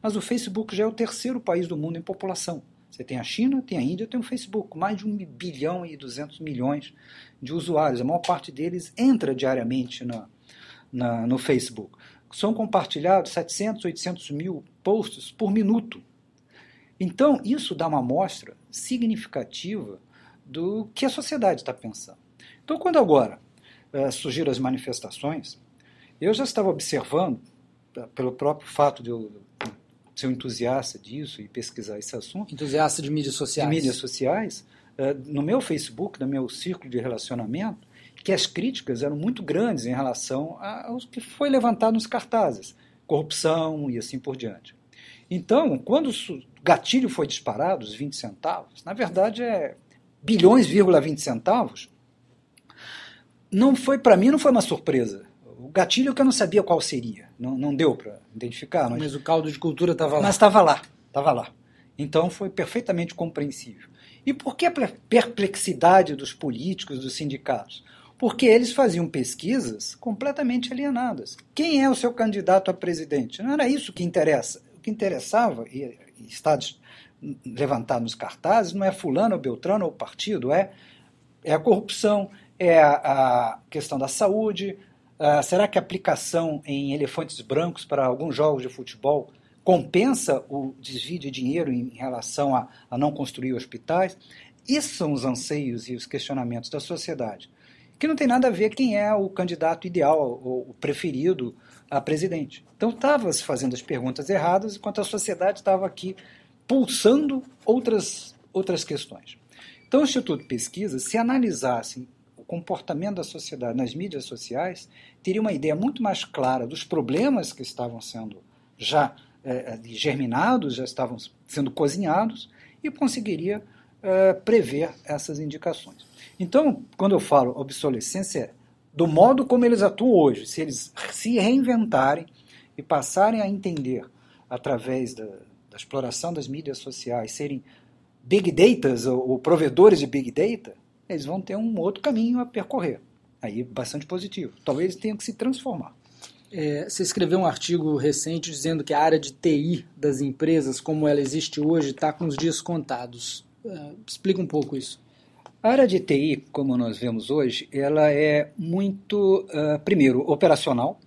Mas o Facebook já é o terceiro país do mundo em população. Você tem a China, tem a Índia, tem o Facebook, mais de 1 bilhão e 200 milhões de usuários. A maior parte deles entra diariamente na, na, no Facebook. São compartilhados 700, 800 mil posts por minuto então, isso dá uma amostra significativa do que a sociedade está pensando. Então, quando agora uh, surgiram as manifestações, eu já estava observando, uh, pelo próprio fato de eu ser um entusiasta disso e pesquisar esse assunto. Entusiasta de mídias sociais. De mídias sociais, uh, no meu Facebook, no meu círculo de relacionamento, que as críticas eram muito grandes em relação ao que foi levantado nos cartazes, corrupção e assim por diante. Então, quando o gatilho foi disparado, os 20 centavos, na verdade é bilhões, 20 centavos, não foi, para mim, não foi uma surpresa. O gatilho que eu não sabia qual seria, não, não deu para identificar. Mas, mas, o caldo de cultura estava lá. Mas estava lá, estava lá. Então foi perfeitamente compreensível. E por que a perplexidade dos políticos, dos sindicatos? Porque eles faziam pesquisas completamente alienadas. Quem é o seu candidato a presidente? Não era isso que interessa que interessava, e está levantado nos cartazes, não é fulano ou beltrano ou partido, é, é a corrupção, é a, a questão da saúde, uh, será que a aplicação em elefantes brancos para alguns jogos de futebol compensa o desvio de dinheiro em relação a, a não construir hospitais? Esses são os anseios e os questionamentos da sociedade, que não tem nada a ver quem é o candidato ideal ou o preferido a presidente. Então estava se fazendo as perguntas erradas, enquanto a sociedade estava aqui pulsando outras, outras questões. Então o Instituto de Pesquisa, se analisasse o comportamento da sociedade nas mídias sociais, teria uma ideia muito mais clara dos problemas que estavam sendo já é, germinados, já estavam sendo cozinhados, e conseguiria é, prever essas indicações. Então, quando eu falo obsolescência, do modo como eles atuam hoje, se eles se reinventarem e passarem a entender através da, da exploração das mídias sociais, serem big data ou, ou, provedores de big data, eles vão ter um outro caminho a percorrer. Aí bastante positivo. Talvez tenham que se transformar. É, você escreveu um artigo recente dizendo que a área de TI das empresas, como ela existe hoje, está com os dias contados. Uh, explica um pouco isso. A área de TI, como nós vemos hoje, ela é muito, uh, primeiro, operacional.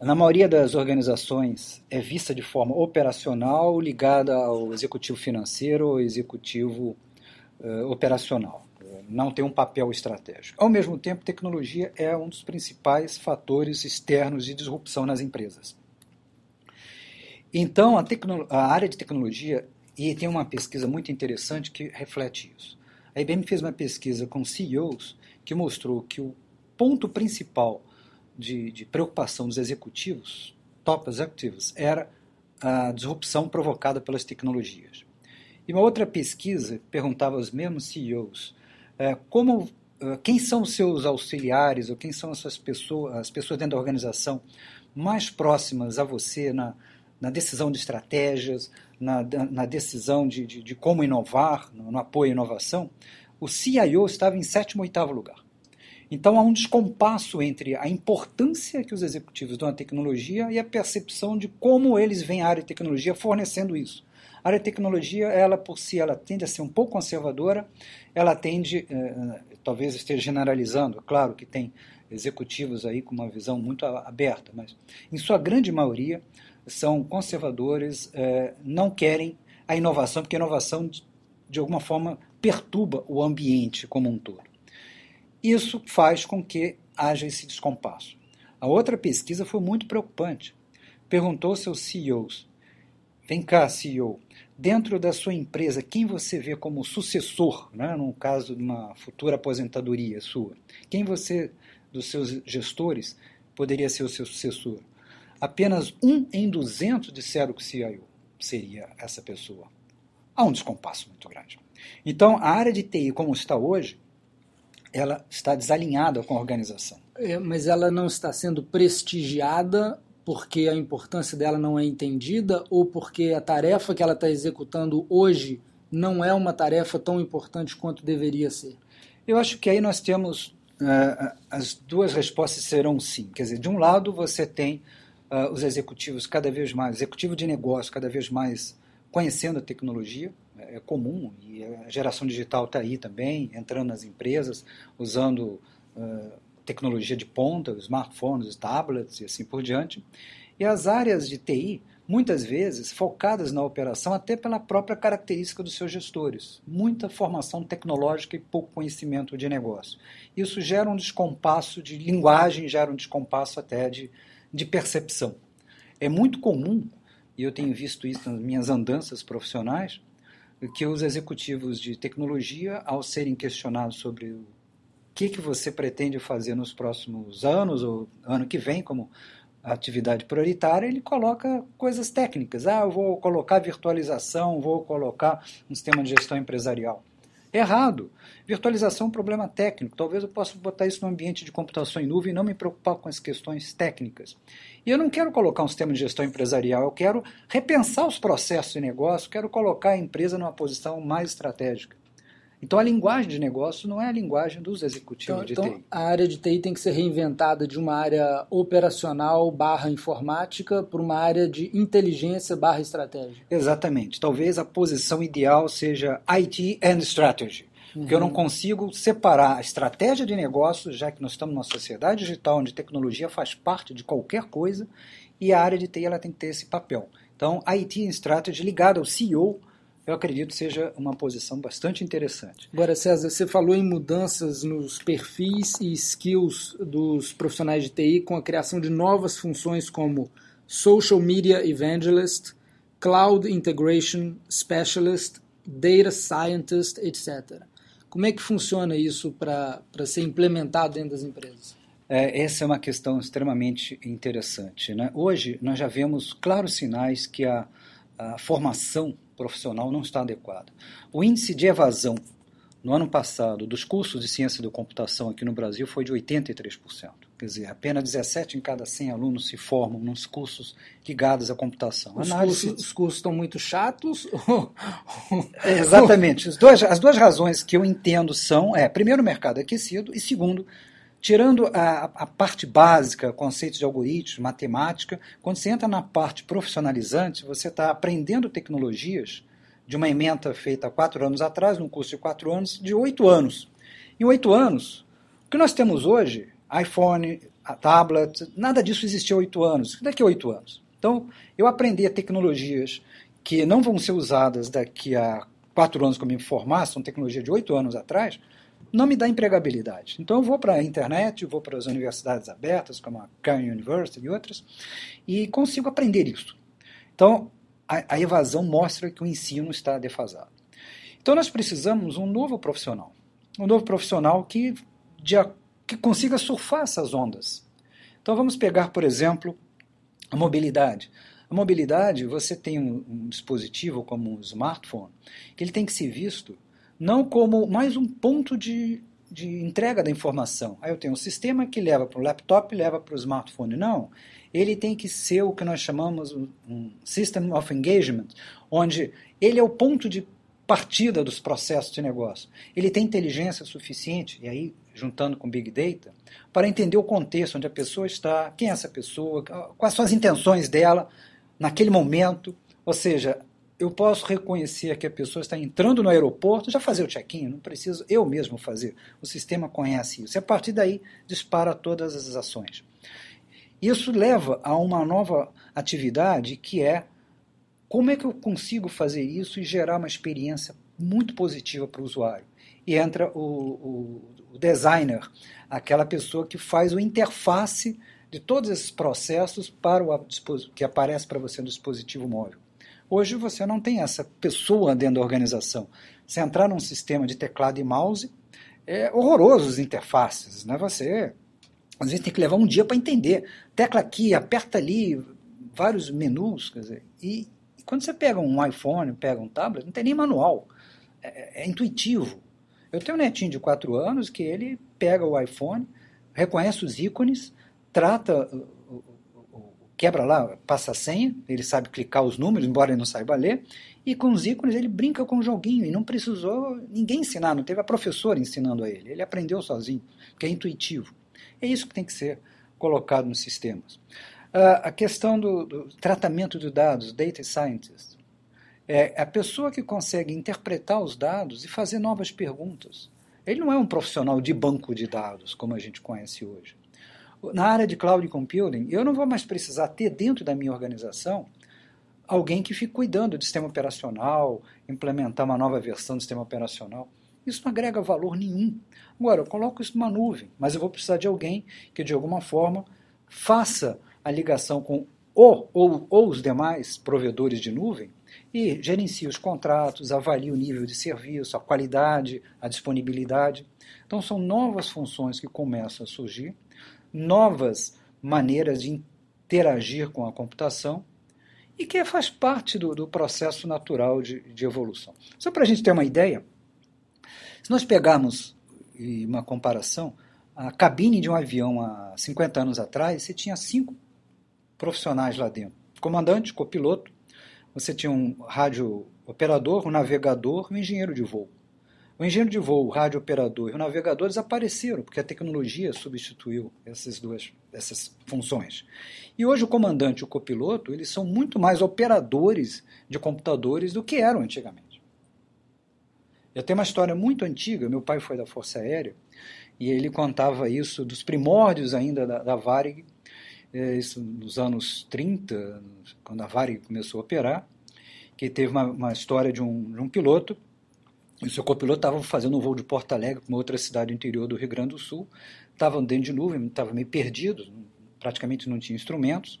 Na maioria das organizações é vista de forma operacional, ligada ao executivo financeiro ou executivo uh, operacional. Não tem um papel estratégico. Ao mesmo tempo, tecnologia é um dos principais fatores externos de disrupção nas empresas. Então, a, a área de tecnologia, e tem uma pesquisa muito interessante que reflete isso a IBM fez uma pesquisa com CEOs que mostrou que o ponto principal de, de preocupação dos executivos, top executives, era a disrupção provocada pelas tecnologias. E uma outra pesquisa perguntava aos mesmos CEOs é, como, é, quem são os seus auxiliares ou quem são as, suas pessoas, as pessoas dentro da organização mais próximas a você na, na decisão de estratégias, na, na decisão de, de, de, como inovar, no, apoio à inovação, o CIO estava em sétimo oitavo lugar. Então há um descompasso entre a importância que os executivos dão à tecnologia e a percepção de como eles veem a área de tecnologia fornecendo isso. A área de tecnologia, ela por si, ela tende a ser um pouco conservadora, ela tende, eh, talvez esteja generalizando, claro que tem executivos aí com uma visão muito aberta, mas em sua grande maioria são conservadores, é, não querem a inovação, porque a inovação, de, de alguma forma, perturba o ambiente como um todo. Isso faz com que haja esse descompasso. A outra pesquisa foi muito preocupante. Perguntou seus CEOs: Vem cá, CEO, dentro da sua empresa, quem você vê como sucessor, né, no caso de uma futura aposentadoria sua? Quem você, dos seus gestores, poderia ser o seu sucessor? Apenas um em 200 disseram que o CIO seria essa pessoa. Há um descompasso muito grande. Então, a área de TI, como está hoje, ela está desalinhada com a organização. É, mas ela não está sendo prestigiada porque a importância dela não é entendida ou porque a tarefa que ela está executando hoje não é uma tarefa tão importante quanto deveria ser? Eu acho que aí nós temos uh, as duas respostas serão sim. Quer dizer, de um lado você tem uh, os executivos cada vez mais, executivo de negócio cada vez mais conhecendo a tecnologia, é comum, e a geração digital está aí também, entrando nas empresas, usando uh, tecnologia de ponta, smartphones, tablets e assim por diante. E as áreas de TI, muitas vezes focadas na operação até pela própria característica dos seus gestores. Muita formação tecnológica e pouco conhecimento de negócio. Isso gera um descompasso de linguagem, gera um descompasso até de, de percepção. É muito comum, e eu tenho visto isso nas minhas andanças profissionais, que os executivos de tecnologia, ao serem questionados sobre o que, que você pretende fazer nos próximos anos ou ano que vem como atividade prioritária, ele coloca coisas técnicas. Ah, eu vou colocar virtualização, vou colocar um sistema de gestão empresarial. Errado. Virtualização é um problema técnico. Talvez eu possa botar isso no ambiente de computação em nuvem e não me preocupar com as questões técnicas. E eu não quero colocar um sistema de gestão empresarial, eu quero repensar os processos de negócio, quero colocar a empresa numa posição mais estratégica. Então a linguagem de negócio não é a linguagem dos executivos então, de então, TI. A área de TI tem que ser reinventada de uma área operacional barra informática para uma área de inteligência barra estratégia. Exatamente. Talvez a posição ideal seja IT and Strategy. Uhum. Porque eu não uhum. consigo separar a estratégia de negócio, já que nós estamos numa sociedade digital onde tecnologia faz parte de qualquer coisa, e a área de TI ela tem que ter esse papel. Então, IT and Strategy ligado ao CEO eu acredito seja uma posição bastante interessante. Agora, César, você falou em mudanças nos perfis e skills dos profissionais de TI com a criação de novas funções como Social Media Evangelist, Cloud Integration Specialist, Data Scientist, etc. Como é que funciona isso para ser implementado dentro das empresas? É, essa é uma questão extremamente interessante. Né? Hoje, nós já vemos claros sinais que a, a formação profissional não está adequada. O índice de evasão no ano passado dos cursos de ciência da computação aqui no Brasil foi de 83%. Quer dizer, apenas 17 em cada 100 alunos se formam nos cursos ligados à computação. Os, Análise... cursos, os cursos estão muito chatos? é, exatamente. As duas, as duas razões que eu entendo são, é, primeiro, o mercado é aquecido e, segundo, Tirando a, a, parte básica, conceitos de algoritmos, matemática, quando você entra na parte profissionalizante, você está aprendendo tecnologias de uma emenda feita há quatro anos atrás, num curso de quatro anos, de oito anos. Em oito anos, o que nós temos hoje, iPhone, tablet, nada disso existia oito anos. Daqui a oito anos. Então, eu aprendi tecnologias que não vão ser usadas daqui a quatro anos como me formar, são tecnologias de oito anos atrás, não me dá empregabilidade. Então eu vou para a internet, vou para as universidades abertas, como a Khan University e outras, e consigo aprender isso. Então a, a evasão mostra que o ensino está defasado. Então nós precisamos um novo profissional, um novo profissional que, de, que consiga surfar essas ondas. Então vamos pegar, por exemplo, a mobilidade. A mobilidade, você tem um, um dispositivo como um smartphone, que ele tem que ser visto não como mais um ponto de, de entrega da informação. Aí eu tenho um sistema que leva para o laptop leva para o smartphone. Não. Ele tem que ser o que nós chamamos um System of Engagement, onde ele é o ponto de partida dos processos de negócio. Ele tem inteligência suficiente, e aí juntando com Big Data, para entender o contexto onde a pessoa está, quem é essa pessoa, quais são as intenções dela naquele momento. Ou seja, eu posso reconhecer que a pessoa está entrando no aeroporto, já fazer o check-in, não preciso eu mesmo fazer. O sistema conhece isso. E a partir daí dispara todas as ações. Isso leva a uma nova atividade que é como é que eu consigo fazer isso e gerar uma experiência muito positiva para o usuário. E entra o, o, o designer, aquela pessoa que faz o interface de todos esses processos para o que aparece para você no dispositivo móvel. Hoje você não tem essa pessoa dentro da organização. Você entrar num sistema de teclado e mouse, é horroroso as interfaces. Né? Você às vezes tem que levar um dia para entender. Tecla aqui, aperta ali, vários menus. Quer dizer, e, e, quando você pega um iPhone, pega um tablet, não tem nem manual. É, é, é intuitivo. Eu tenho um netinho de 4 anos que ele pega o iPhone, reconhece os ícones, trata quebra lá, passa a senha, ele sabe clicar os números, embora ele não saiba ler, e com os ícones ele brinca com o joguinho, e não precisou ninguém ensinar, não teve a professora ensinando a ele, ele aprendeu sozinho, que é intuitivo. É isso que tem que ser colocado nos sistemas. Uh, a questão do, do, tratamento de dados, data scientist, é a pessoa que consegue interpretar os dados e fazer novas perguntas. Ele não é um profissional de banco de dados, como a gente conhece hoje na área de cloud computing, eu não vou mais precisar ter dentro da minha organização alguém que fique cuidando do sistema operacional, implementar uma nova versão do sistema operacional. Isso não agrega valor nenhum. Agora, eu coloco isso numa nuvem, mas eu vou precisar de alguém que, de alguma forma, faça a ligação com o ou, ou os demais provedores de nuvem e gerencie os contratos, avalie o nível de serviço, a qualidade, a disponibilidade. Então, são novas funções que começam a surgir novas maneiras de interagir com a computação e que faz parte do, do processo natural de, de evolução. Só para a gente ter uma ideia, se nós pegarmos uma comparação, a cabine de um avião há 50 anos atrás, você tinha cinco profissionais lá dentro: comandante, copiloto, você tinha um rádio operador, um navegador e um engenheiro de voo. O engenheiro de voo, o rádio operador e o navegador desapareceram, porque a tecnologia substituiu essas duas essas funções. E hoje o comandante e o copiloto, eles são muito mais operadores de computadores do que eram antigamente. Eu tenho uma história muito antiga, meu pai foi da Força Aérea, e ele contava isso dos primórdios ainda da, da Varig, é, isso nos anos 30, quando a Varig começou a operar, que teve uma, uma história de um, de um piloto o seu copiloto estava fazendo um voo de Porto Alegre para uma outra cidade interior do Rio Grande do Sul, estavam dentro de nuvem, estava meio perdido, praticamente não tinha instrumentos.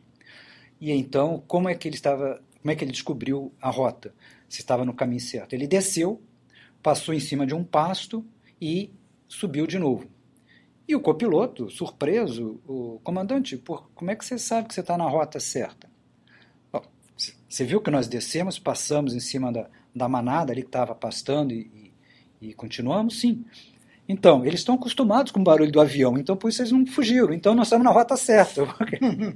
E então, como é que ele estava, como é que ele descobriu a rota? Se estava no caminho certo? Ele desceu, passou em cima de um pasto e subiu de novo. E o copiloto, surpreso, o comandante, por, como é que você sabe que você está na rota certa? Bom, você viu que nós descemos, passamos em cima da, da manada ali que estava pastando e, e, e, continuamos? Sim. Então, eles estão acostumados com o barulho do avião, então por isso eles não fugiram. Então nós estamos na rota certa.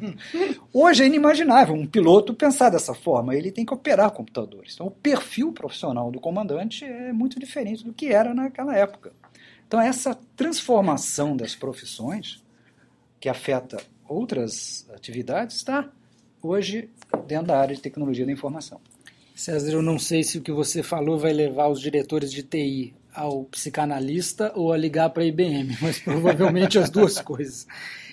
Hoje é inimaginável um piloto pensar dessa forma. Ele tem que operar computadores. Então o perfil profissional do comandante é muito diferente do que era naquela época. Então essa transformação das profissões, que afeta outras atividades, está hoje dentro da área de tecnologia da informação. César, eu não sei se o que você falou vai levar os diretores de TI ao psicanalista ou a ligar para a IBM, mas provavelmente as duas coisas.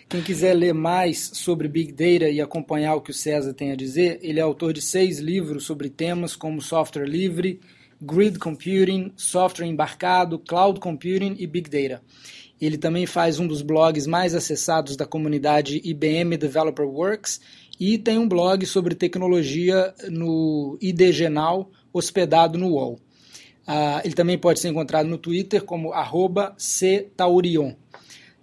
Quem quiser ler mais sobre Big Data e acompanhar o que o César tem a dizer, ele é autor de seis livros sobre temas como software livre, grid computing, software embarcado, cloud computing e Big Data. Ele também faz um dos blogs mais acessados da comunidade IBM Developer Works e tem um blog sobre tecnologia no IDGenal, hospedado no UOL. Uh, ele também pode ser encontrado no Twitter como ctaurion.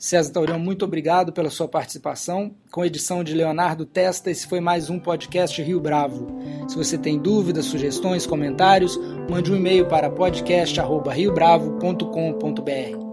César Taurion, muito obrigado pela sua participação. Com edição de Leonardo Testa, esse foi mais um podcast Rio Bravo. Se você tem dúvidas, sugestões, comentários, mande um e-mail para podcast.riobravo.com.br.